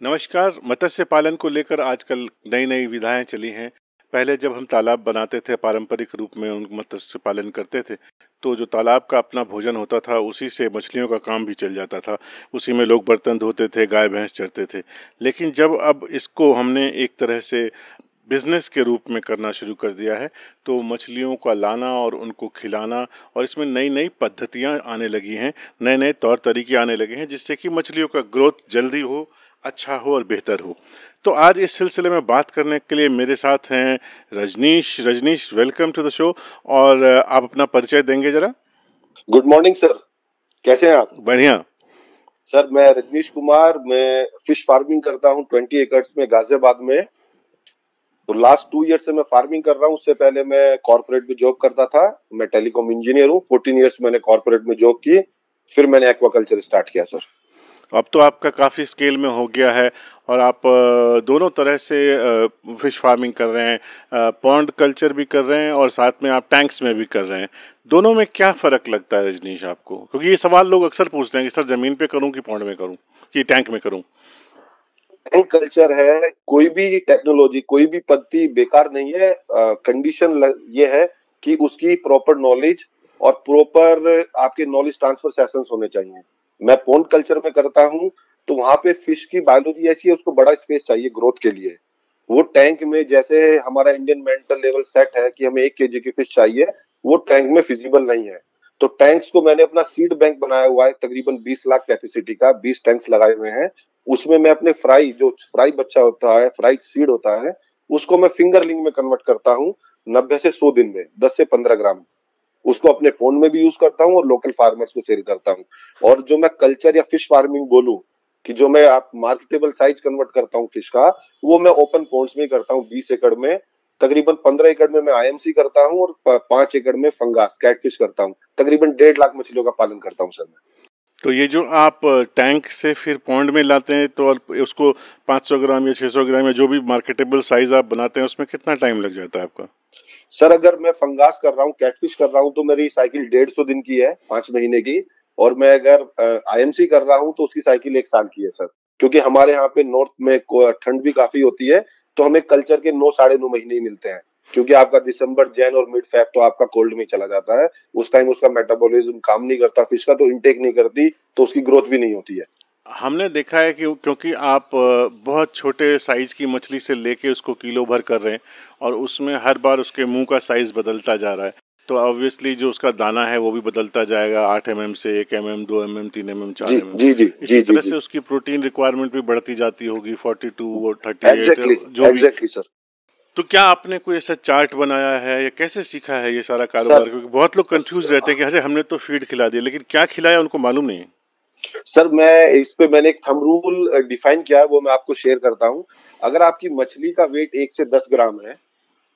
नमस्कार मत्स्य पालन को लेकर आजकल नई नई विधाएँ चली हैं। पहले जब हम तालाब बनाते थे, पारंपरिक रूप में उन मत्स्य पालन करते थे तो जो तालाब का अपना भोजन होता था, उसी से मछलियों का काम भी चल जाता था। उसी में लोग बर्तन धोते थे, गाय, भैंस चरते थे। लेकिन जब अब इसको हमने एक तरह से बिज़नेस के रूप में करना शुरू कर दिया है तो मछलियों का लाना और उनको खिलाना और इसमें नई नई पद्धतियाँ आने लगी हैं नए नए तौर तरीके आने लगे हैं, जिससे कि मछलियों का ग्रोथ जल्दी हो अच्छा हो और बेहतर हो। तो आज इस सिलसिले में बात करने के लिए मेरे साथ हैं Rajneesh. Rajneesh welcome to the show और आप अपना परिचय देंगे जरा? गुड मॉर्निंग सर कैसे हैं आप? बढ़िया। सर मैं रजनीश कुमार मैं फ़िश फ़ार्मिंग करता हूँ 20 एकर्स में गाजियाबाद में। तो लास्ट टू ईयर से मैं फ़ार्मिंग कर रहा हूँ उससे पहले मैं कॉर्पोरेट में जॉब करता था। मैं टेलीकॉम इंजीनियर हूँ 14 इयर्स मैंने कॉर्पोरेट में जॉब की फिर मैंने एक्वाकल्चर स्टार्ट किया सर अब तो आपका काफ़ी स्केल में हो गया है और आप दोनों तरह से फ़िश फ़ार्मिंग कर रहे हैं पॉन्ड कल्चर भी कर रहे हैं और साथ में आप टैंक्स में भी कर रहे हैं। दोनों में क्या फ़र्क लगता है रजनीश आपको? क्योंकि ये सवाल लोग अक्सर पूछते हैं कि सर ज़मीन पे करूँ कि पॉन्ड में करूँ? कि टैंक में करूँ? टैंक कल्चर है, कोई भी टेक्नोलॉजी कोई भी पद्धति बेकार नहीं है। कंडीशन ये है कि उसकी प्रॉपर नॉलेज और प्रॉपर आपके नॉलेज ट्रांसफ़र सेशंस होने चाहिए। मैं पोन्ड कल्चर में करता हूँ तो वहाँ पे फ़िश की बायोलॉजी ऐसी है, उसको बड़ा स्पेस चाहिए ग्रोथ के लिए। वो टैंक में जैसे हमारा इंडियन मेंटल लेवल सेट है कि हमें एक के की फ़िश चाहिए, वो टैंक में फिजिबल नहीं है। तो टैंक्स को मैंने अपना सीड बैंक बनाया हुआ है, तकरीबन 20 लाख कैपेसिटी का 20 टैंक्स लगाए हुए हैं। उसमें मैं अपने फ्राई जो फ्राई बच्चा होता है फ्राई सीड होता है, उसको मैं फिंगरलिंग में कन्वर्ट करता हूँ नब्बे से सौ दिन में, दस से पंद्रह ग्राम। उसको अपने फ़ोन में भी यूज़ करता हूँ और लोकल फार्मर्स को सेल करता हूँ। और जो मैं कल्चर या फ़िश फ़ार्मिंग बोलूँ, कि जो मैं आप मार्केटेबल साइज़ कन्वर्ट करता हूँ फ़िश का, वो मैं ओपन पोन्स में करता हूँ। बीस एकड़ में, तकरीबन पंद्रह एकड़ में मैं आईएमसी करता हूँ और पाँच एकड़ में फंगास कैटफिश करता हूँ। तकरीबन डेढ़ लाख मछलियों का पालन करता हूँ, सर मैं। तो ये जो आप टैंक से फिर पॉन्ड में लाते हैं तो उसको 500 ग्राम या 600 ग्राम या जो भी मार्केटेबल साइज़ आप बनाते हैं, उसमें कितना टाइम लग जाता है आपका? सर, अगर मैं फंगास कर रहा हूँ कैटफिश कर रहा हूँ तो मेरी साइकिल डेढ़ सौ दिन की है, पाँच महीने की। और मैं अगर आईएमसी कर रहा हूँ तो उसकी साइकिल एक साल की है, सर। क्योंकि हमारे यहाँ पे नॉर्थ में ठंड भी काफ़ी होती है तो हमें कल्चर के नौ, साढ़े नौ महीने ही मिलते हैं। क्योंकि आपका दिसंबर, जैन और मिड फेब तो आपका कोल्ड में चला जाता है। उस टाइम उसका मेटाबॉलिज्म काम नहीं करता फ़िश का तो इनटेक नहीं करती तो उसकी ग्रोथ भी नहीं होती है। हमने देखा है कि क्योंकि आप बहुत छोटे साइज़ की मछली से लेके उसको किलो भर कर रहे हैं और उसमें हर बार उसके मुँह का साइज़ बदलता जा रहा है। तो ऑब्वियसली जो उसका दाना है वो भी बदलता जाएगा आठ एम से एक एम एम दो एम एम तीन एम एम चार एम जी जी इसी तरह से उसकी प्रोटीन रिक्वायरमेंट भी बढ़ती जाती होगी फोर्टी टू और थर्टी एट जो भी। सर तो क्या आपने कोई ऐसा चार्ट बनाया है या कैसे सीखा है ये सारा कारोबार? क्योंकि बहुत लोग कंफ्यूज रहते हैं कि अरे हमने तो फ़ीड खिला दिया लेकिन क्या खिलाया उनको मालूम नहीं सर, मैं इस पे मैंने एक थम रूल डिफाइन किया है, वो मैं आपको शेयर करता हूँ। अगर आपकी मछली का वेट एक से दस ग्राम है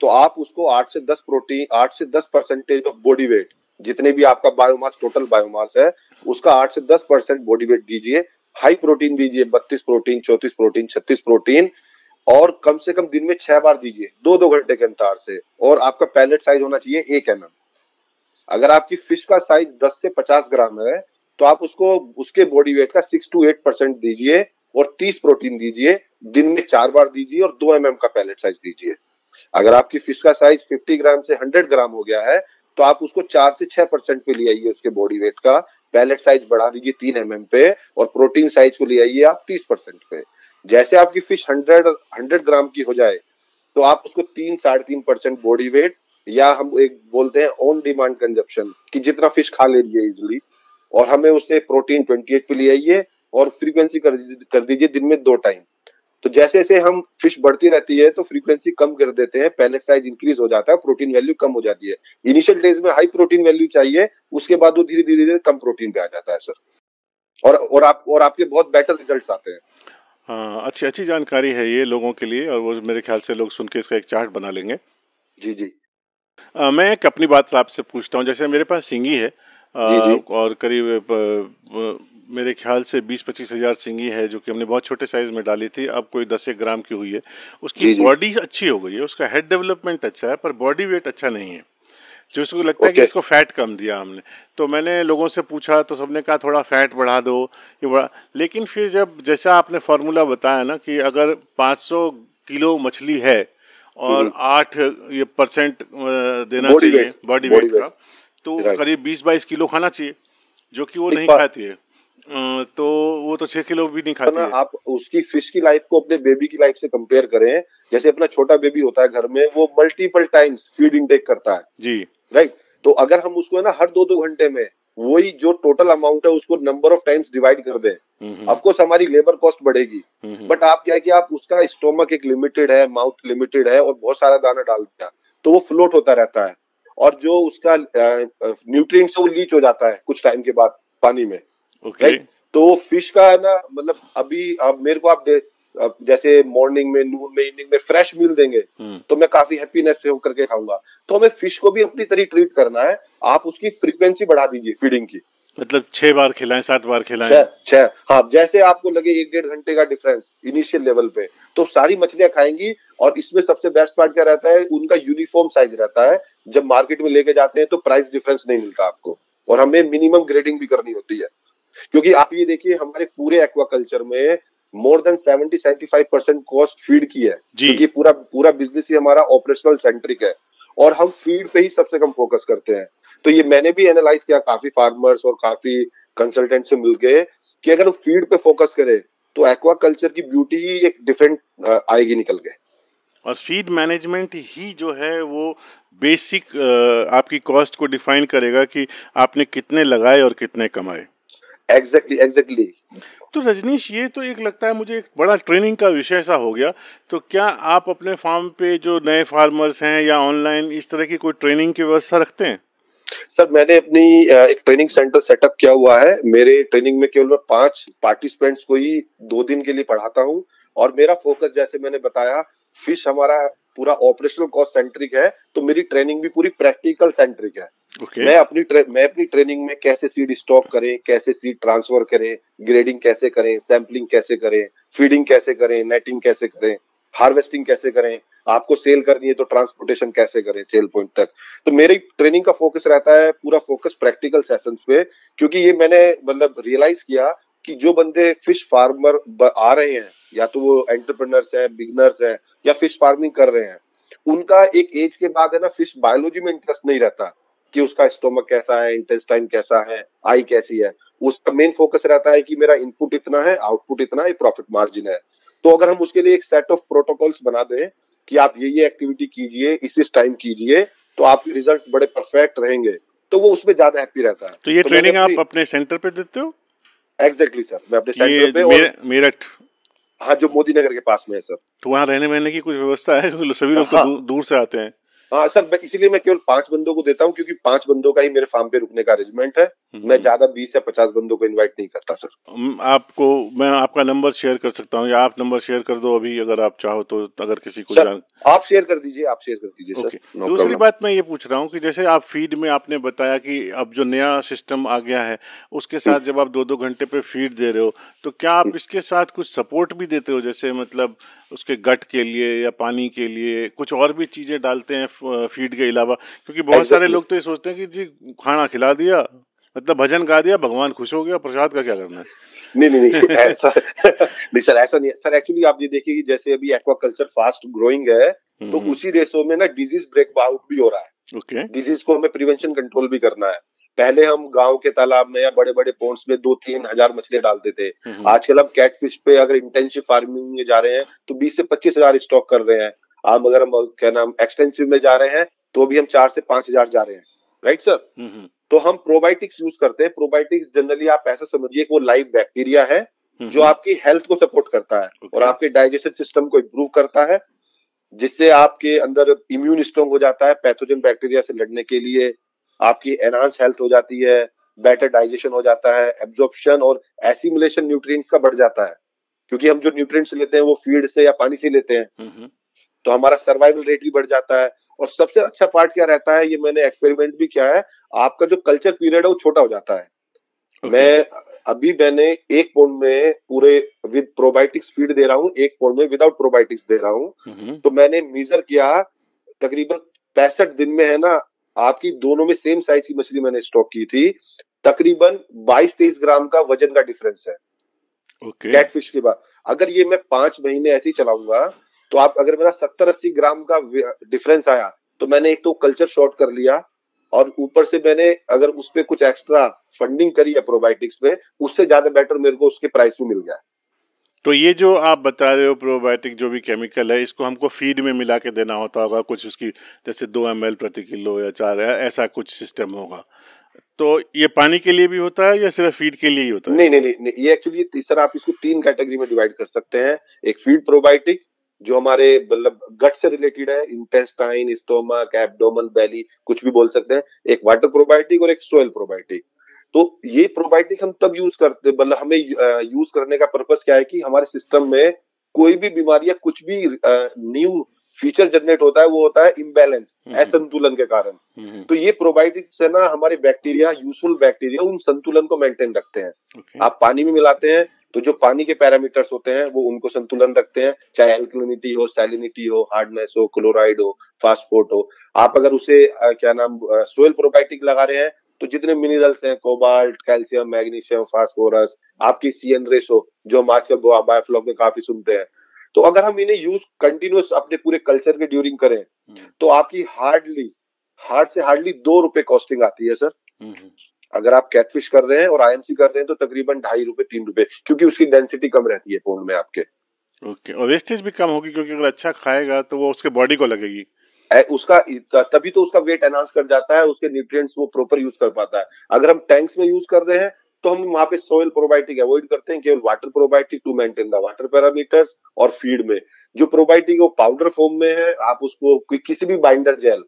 तो आप उसको आठ से दस प्रोटीन आठ से दस परसेंटेज ऑफ़ बॉडी वेट जितने भी आपका बायोमास टोटल बायोमास है, उसका आठ से दस परसेंट बॉडी वेट दीजिए हाई प्रोटीन दीजिए, बत्तीस प्रोटीन चौतीस प्रोटीन छत्तीस प्रोटीन और कम से कम दिन में छह बार दीजिए दो दो घंटे के अंतर से, और आपका पैलेट साइज़ होना चाहिए एक एम अगर आपकी फ़िश का साइज़ दस से पचास ग्राम है तो आप उसको, उसके बॉडी वेट का सिक्स टू एट परसेंट दीजिए और तीस प्रोटीन दीजिए, दिन में चार बार दीजिए और दो एम mm का पैलेट साइज़ दीजिए। अगर आपकी फ़िश का साइज़ 50 ग्राम से 100 ग्राम हो गया है तो आप उसको चार से छह परसेंट पे ले आइए उसके बॉडी वेट का। पैलेट साइज़ बढ़ा दीजिए तीन एम mm पे और प्रोटीन साइज़ को ले आइए आप तीस परसेंट पे। जैसे आपकी फ़िश हंड्रेड हंड्रेड ग्राम की हो जाए तो आप उसको तीन, साढ़े तीन परसेंट बॉडी वेट या हम एक बोलते हैं ऑन डिमांड कंजप्शन कि जितना फ़िश खा ले रही है इजिली और हमें उससे प्रोटीन ट्वेंटी एट पे ले आइए और फ्रीक्वेंसी कर, कर दीजिए दिन में दो टाइम। तो जैसे जैसे हम फ़िश बढ़ती रहती है तो फ्रीक्वेंसी कम कर देते हैं पहले साइज़ इंक्रीज हो जाता है प्रोटीन वैल्यू कम हो जाती है। इनिशियल डेज़ में हाई प्रोटीन वैल्यू चाहिए उसके बाद वो धीरे धीरे धीरे कम प्रोटीन पे आ जाता है सर। और और आप और आपके बहुत बेटर रिज़ल्ट आते हैं। हाँ अच्छी अच्छी जानकारी है ये लोगों के लिए और वो मेरे ख्याल से लोग सुन के इसका एक चार्ट बना लेंगे। जी जी। आ, मैं एक अपनी बात आपसे पूछता हूँ जैसे मेरे पास सिंगी है जी जी। और करीब मेरे ख्याल से बीस पच्चीस हज़ार सिंगी है जो कि हमने बहुत छोटे साइज़ में डाली थी। अब कोई दस एक ग्राम की हुई है। उसकी बॉडी अच्छी हो गई है। उसका हेड डेवलपमेंट अच्छा है पर बॉडी वेट अच्छा नहीं है। जो उसको लगता okay. है कि इसको फैट कम दिया हमने। तो मैंने लोगों से पूछा तो सबने कहा थोड़ा फैट बढ़ा दो ये बढ़ा लेकिन फिर जब जैसा आपने फार्मूला बताया ना कि अगर 500 किलो मछली है और हम्म। आठ ये परसेंट देना चाहिए बॉडी वेट का तो करीब बीस बाईस किलो खाना चाहिए जो कि वो नहीं खाती है। तो वो तो छह किलो भी नहीं खाती है। आप उसकी फ़िश की लाइफ को अपने बेबी की लाइफ से कंपेयर करें जैसे अपना छोटा बेबी होता है घर में वो मल्टीपल टाइम्स फ़ीड इनटेक करता है। जी। राइट तो अगर हम उसको है ना हर दो दो घंटे में वही जो टोटल अमाउंट है उसको नंबर ऑफ़ टाइम्स डिवाइड कर दें ऑफकोर्स हमारी लेबर कॉस्ट बढ़ेगी। बट आप क्या है कि आप उसका स्टोमक एक लिमिटेड है माउथ लिमिटेड है और बहुत सारा दाना डाल दिया तो वो फ्लोट होता रहता है। और जो उसका न्यूट्रिएंट्स है वो लीच हो जाता है कुछ टाइम के बाद पानी में। Okay. राइट तो फ़िश का है ना मतलब अभी अब मेरे को आप जैसे मॉर्निंग में नून में इवनिंग में फ्रेश मील देंगे हम्म। तो मैं काफ़ी हैप्पीनेस से होकर के खाऊँगा। तो हमें फ़िश को भी अपनी तरह ट्रीट करना है। आप उसकी फ्रीक्वेंसी बढ़ा दीजिए फीडिंग की। मतलब छह बार खिलाएँ सात बार खिलाएँ। छह हाँ जैसे आपको लगे एक डेढ़ घंटे का डिफरेंस इनिशियल लेवल पे तो सारी मछलियाँ खाएँगी और इसमें सबसे बेस्ट पार्ट क्या रहता है? उनका यूनिफॉर्म साइज़ रहता है। जब मार्केट में लेके जाते हैं तो प्राइस डिफरेंस नहीं मिलता आपको। और हमें मिनिमम ग्रेडिंग भी करनी होती है। क्योंकि आप ये देखिए हमारे पूरे एक्वाकल्चर में more than seventy seventy five percent cost feed की है। क्योंकि पूरा पूरा बिज़नेस ही हमारा ऑपरेशनल सेंट्रिक है। और हम फ़ीड पे ही सबसे कम फोकस करते हैं। तो ये मैंने भी एनालाइज किया काफ़ी फार्मर्स और काफ़ी कंसल्टेंट से मिलके कि अगर हम फ़ीड पे फोकस करें तो एक्वाकल्चर की ब्यूटी ही एक डिफरेंट आएगी निकल के और फ़ीड मैनेजमेंट ही जो है वो बेसिक आपकी कॉस्ट को डिफाइन करेगा कि आपने कितने लगाए और कितने कमाए। एग्जैक्टली एग्जैक्टली तो रजनीश ये तो एक लगता है मुझे एक बड़ा ट्रेनिंग का विषय सा हो गया। तो क्या आप अपने फार्म पे जो नए फार्मर्स हैं या ऑनलाइन इस तरह की कोई ट्रेनिंग की व्यवस्था रखते हैं? सर मैंने अपनी एक ट्रेनिंग सेंटर सेटअप किया हुआ है। मेरे ट्रेनिंग में केवल मैं पाँच पार्टिसिपेंट्स को ही दो दिन के लिए पढ़ाता हूँ। और मेरा फोकस जैसे मैंने बताया फ़िश हमारा पूरा ऑपरेशनल कॉस्ट सेंट्रिक है तो मेरी ट्रेनिंग भी पूरी प्रैक्टिकल सेंट्रिक है। Okay. मैं अपनी मैं अपनी ट्रेनिंग में कैसे सीड स्टॉक करें कैसे सीड ट्रांसफ़र करें ग्रेडिंग कैसे करें सैम्पलिंग कैसे करें फीडिंग कैसे करें नेटिंग कैसे करें हार्वेस्टिंग कैसे करें आपको सेल करनी है तो ट्रांसपोर्टेशन कैसे करें सेल पॉइंट तक? तो मेरी ट्रेनिंग का फोकस रहता है पूरा फोकस प्रैक्टिकल सेशंस पे, क्योंकि ये मैंने मतलब रियलाइज़ किया कि जो बंदे फ़िश फार्मर आ रहे हैं, या तो वो एंटरप्रेनर्स है बिगनर्स है, या फ़िश फ़ार्मिंग कर रहे हैं, उनका एक एज के बाद है ना फ़िश बायोलॉजी में इंटरेस्ट नहीं रहता कि उसका स्टोमक कैसा है इंटेस्टाइन कैसा है आई कैसी है। उसका मेन फोकस रहता है कि मेरा इनपुट इतना है आउटपुट इतना है प्रॉफिट मार्जिन है। तो अगर हम उसके लिए एक सेट ऑफ़ प्रोटोकॉल्स बना दें कि आप ये ये एक्टिविटी कीजिए इस इस टाइम कीजिए तो आपके रिज़ल्ट बड़े परफेक्ट रहेंगे। तो वो उसमें ज़्यादा हैप्पी रहता है। तो ये तो ट्रेनिंग आप अपने सेंटर पे देते हो? एग्जैक्टली सर मैं अपने सेंटर पे मेरठ। हाँ जो मोदी नगर के पास में है सर तो वहाँ रहने वहने की कुछ व्यवस्था है? सभी लोग तो हाँ, तो दूर से आते हैं। हाँ सर इसीलिए मैं केवल पाँच बंदों को देता हूँ क्योंकि पाँच बंदों का ही मेरे फार्म पे रुकने का अरेंजमेंट है। हम्म। मैं ज़्यादा बीस या पचास बंदों को इनवाइट नहीं करता सर। आपको मैं आपका नंबर शेयर कर सकता हूँ या आप नंबर शेयर कर दो अभी अगर आप चाहो तो अगर किसी को जान आप शेयर कर दीजिए आप शेयर कर दीजिए सर। no दूसरी बात मैं ये पूछ रहा हूँ कि जैसे आप फ़ीड में आपने बताया कि अब जो नया सिस्टम आ गया है उसके साथ जब आप दो दो घंटे पे फ़ीड दे रहे हो तो क्या आप इसके साथ कुछ सपोर्ट भी देते हो? जैसे मतलब उसके गट के लिए या पानी के लिए कुछ और भी चीज़ें डालते हैं फ़ीड के अलावा क्योंकि बहुत सारे लोग तो ये सोचते हैं कि जी खाना खिला दिया मतलब भजन गा दिया भगवान खुश हो गया प्रसाद का क्या करना है? नहीं नहीं नहीं ऐसा नहीं सर ऐसा नहीं सर एक्चुअली आप ये देखिए कि जैसे अभी एक्वाकल्चर फास्ट ग्रोइंग है तो हम्म। उसी रेसो में ना डिज़ीज़ ब्रेक आउट भी हो रहा है। ओके डिज़ीज़ को हमें प्रिवेंशन कंट्रोल भी करना है। पहले हम गाँव के तालाब में या बड़े बड़े पोन्स में दो तीन हज़ार मछलियाँ डालते थे। हम्म। आजकल हम कैटफिश पे अगर इंटेंसिव फ़ार्मिंग में जा रहे हैं तो बीस से पच्चीस हज़ार स्टॉक कर रहे हैं। आप अगर हम क्या नाम एक्सटेंसिव में जा रहे हैं तो भी हम चार से पाँच हज़ार जा रहे हैं। राइट सर तो हम प्रोबायोटिक्स यूज़ करते हैं। प्रोबायोटिक्स जनरली आप ऐसा समझिए कि वो लाइव बैक्टीरिया है जो आपकी हेल्थ को सपोर्ट करता है okay. और आपके डाइजेशन सिस्टम को इम्प्रूव करता है जिससे आपके अंदर इम्यून स्ट्रॉन्ग हो जाता है पैथोजन बैक्टीरिया से लड़ने के लिए। आपकी एनहांस हेल्थ हो जाती है बेटर डाइजेशन हो जाता है एब्जॉर्प्शन और एसिमुलेशन न्यूट्रिएंट्स का बढ़ जाता है। क्योंकि हम जो न्यूट्रिएंट्स लेते हैं वो फ़ीड से या पानी से लेते हैं। तो हमारा सर्वाइवल रेट भी बढ़ जाता है और सबसे अच्छा पार्ट क्या रहता है ये मैंने एक्सपेरिमेंट भी किया है आपका जो कल्चर पीरियड है वो छोटा हो जाता है। Okay. मैं अभी मैंने एक पौंड में पूरे विद प्रोबायोटिक्स फ़ीड दे रहा हूँ एक पौंड में विदाउट प्रोबायोटिक्स दे रहा हूँ। तो मैंने मीजर किया तकरीबन पैंसठ दिन में है ना आपकी दोनों में सेम साइज़ की मछली मैंने स्टॉक की थी। तकरीबन 22-23 ग्राम का वज़न का डिफरेंस है। ओके कैटफिश के बाद। अगर ये मैं पाँच महीने ऐसे ही चलाऊँगा तो आप अगर मेरा सत्तर अस्सी ग्राम का डिफरेंस आया तो मैंने एक तो कल्चर शॉर्ट कर लिया और ऊपर से मैंने अगर उस पर कुछ एक्स्ट्रा फंडिंग करी है प्रोबायोटिक्स पे उससे ज़्यादा बेटर मेरे को उसके प्राइस में मिल गया। तो ये जो आप बता रहे हो प्रोबायोटिक जो भी केमिकल है इसको हमको फ़ीड में मिला के देना होता होगा कुछ उसकी जैसे दो एम प्रति किलो या चार ऐसा कुछ सिस्टम होगा। तो ये पानी के लिए भी होता है या सिर्फ़ फ़ीड के लिए ही होता है? नहीं नहीं नहीं, नहीं ये एक्चुअली सर आप इसको तीन कैटेगरी में डिवाइड कर सकते हैं। एक फ़ीड प्रोबायोटिक जो हमारे मतलब गट से रिलेटेड है इंटेस्टाइन स्टोमक एब्डोमल बैली कुछ भी बोल सकते हैं। एक वाटर प्रोबायोटिक और एक सोयल प्रोबायोटिक तो ये प्रोबायोटिक हम तब यूज़ करते मतलब हमें यूज़ करने का पर्पज क्या है कि हमारे सिस्टम में कोई भी बीमारी या कुछ भी न्यू फीचर जनरेट होता है वो होता है इम्बेलेंस हम्म। असंतुलन के कारण हम्म। तो ये प्रोबायोटिक्स है ना हमारे बैक्टीरिया यूजफुल बैक्टीरिया उन संतुलन को मेंटेन रखते हैं okay. आप पानी में मिलाते हैं तो जो पानी के पैरामीटर्स होते हैं वो उनको संतुलन रखते हैं चाहे एल्कलिनिटी हो सैलिनिटी हो हार्डनेस हो क्लोराइड हो फास्फोर्ट हो आप अगर उसे क्या नाम सोयल प्रोबायोटिक लगा रहे हैं तो जितने मिनरल्स हैं कोबाल्ट कैल्शियम मैग्नीशियम फास्फोरस आपकी सी एन रेशो जो हम आजकल बायोफ्लॉक में काफ़ी सुनते हैं तो अगर हम इन्हें यूज़ कंटिन्यूस अपने पूरे कल्चर के ड्यूरिंग करें हम्म। तो आपकी हार्डली हार्ड से हार्डली दो रुपए कॉस्टिंग आती है सर हम्म, हम्म। अगर आप कैटफिश कर रहे हैं और आईएमसी कर रहे हैं तो तकरीबन ढाई रुपए तीन रुपए क्योंकि उसकी डेंसिटी कम रहती है पोन में आपके ओके और वेस्टेज भी कम होगी क्योंकि अगर अच्छा खाएगा तो वो उसके बॉडी को लगेगी उसका, तभी तो उसका वेट एनहांस कर जाता है, उसके न्यूट्रिएंट्स वो प्रॉपर यूज़ कर पाता है। अगर हम टैंक्स में यूज़ कर रहे हैं तो हम वहाँ पे सोयल प्रोबायोटिक अवॉइड करते हैं, केवल water probiotic to maintain the water parameters और फ़ीड में। जो प्रोबायोटिक वो पाउडर फॉर्म में है, आप उसको किसी भी बाइंडर जेल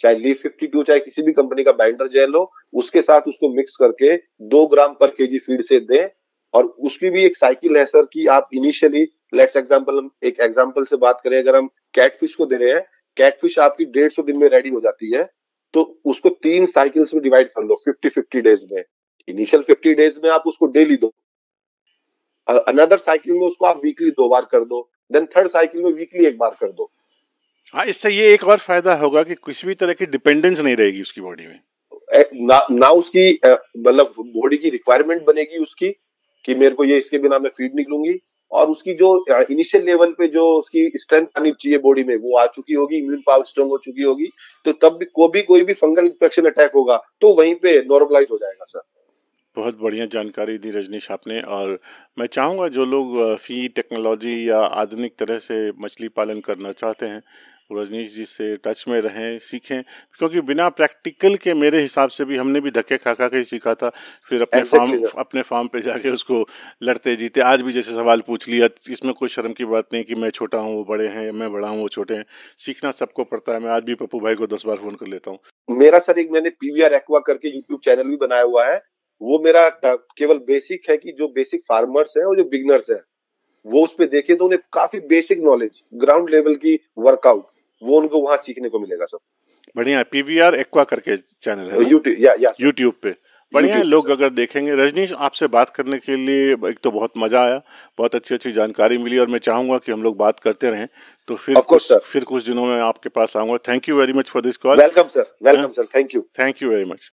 चाहे ली फिफ्टी टू चाहे किसी भी कंपनी का बाइंडर जेल हो, उसके साथ उसको मिक्स करके दो ग्राम पर के फ़ीड से दें और उसकी भी एक साइकिल है सर कि आप इनिशियली लेट्स एग्जांपल हम एक एग्जांपल से बात करें, अगर हम कैटफिश को दे रहे हैं कैटफिश आपकी डेढ़ सौ दिन में रेडी हो जाती है तो उसको तीन साइकिल्स में डिवाइड कर लो फिफ्टी फिफ्टी डेज़ में। इनिशियल फिफ्टी डेज़ में आप उसको डेली दो। अनदर साइकिल में उसको आप वीकली दो बार कर दो देन थर्ड साइकिल में वीकली एक बार कर दो। हाँ इससे ये एक और फ़ायदा होगा कि कुछ भी तरह की डिपेंडेंस नहीं रहेगी उसकी बॉडी में। ना ना उसकी मतलब बॉडी की रिक्वायरमेंट बनेगी उसकी कि मेरे को ये इसके बिना मैं फ़ीड निकलूँगी और उसकी जो इनिशियल लेवल पे जो उसकी स्ट्रेंथ आनी चाहिए बॉडी में, वो आ चुकी होगी इम्यून पावर स्ट्रॉन्ग हो चुकी होगी तो तब भी को भी कोई भी फंगल इन्फेक्शन अटैक होगा तो वहीं पे नॉर्मलाइज हो जाएगा सर बहुत बढ़िया जानकारी दी रजनीश आपने। और मैं चाहूँगा जो लोग फ़ी टेक्नोलॉजी या आधुनिक तरह से मछली पालन करना चाहते हैं रजनीश जी से टच में रहें सीखें क्योंकि बिना प्रैक्टिकल के मेरे हिसाब से भी हमने भी धक्के खा खा के ही सीखा था। फिर अपने फार्म अपने फार्म पे जाके उसको लड़ते जीते। आज भी जैसे सवाल पूछ लिया इसमें कोई शर्म की बात नहीं कि मैं छोटा हूँ वो बड़े हैं मैं बड़ा हूँ वो छोटे हैं। सीखना सबको पड़ता है मैं आज भी पप्पू भाई को दस बार फ़ोन कर लेता हूँ। मेरा सर एक मैंने पीवीआर एक्वा करके यूट्यूब चैनल भी बनाया हुआ है। वो मेरा केवल बेसिक है कि जो बेसिक फार्मर्स हैं और जो बिगनर्स हैं वो उस पर देखे तो उन्हें काफ़ी बेसिक नॉलेज ग्राउंड लेवल की वर्कआउट वो उनको वहाँ सीखने को मिलेगा सब बढ़िया पीवीआर एक्वा करके चैनल है यूट्यूब यूट्यूब पे। बढ़िया लोग अगर देखेंगे रजनीश आपसे बात करने के लिए एक तो बहुत मज़ा आया बहुत अच्छी अच्छी जानकारी मिली और मैं चाहूँगा कि हम लोग बात करते रहें तो फिर कुछ, फिर कुछ दिनों में आपके पास आऊँगा। Thank you very much for this call welcome sir welcome sir thank you thank you very much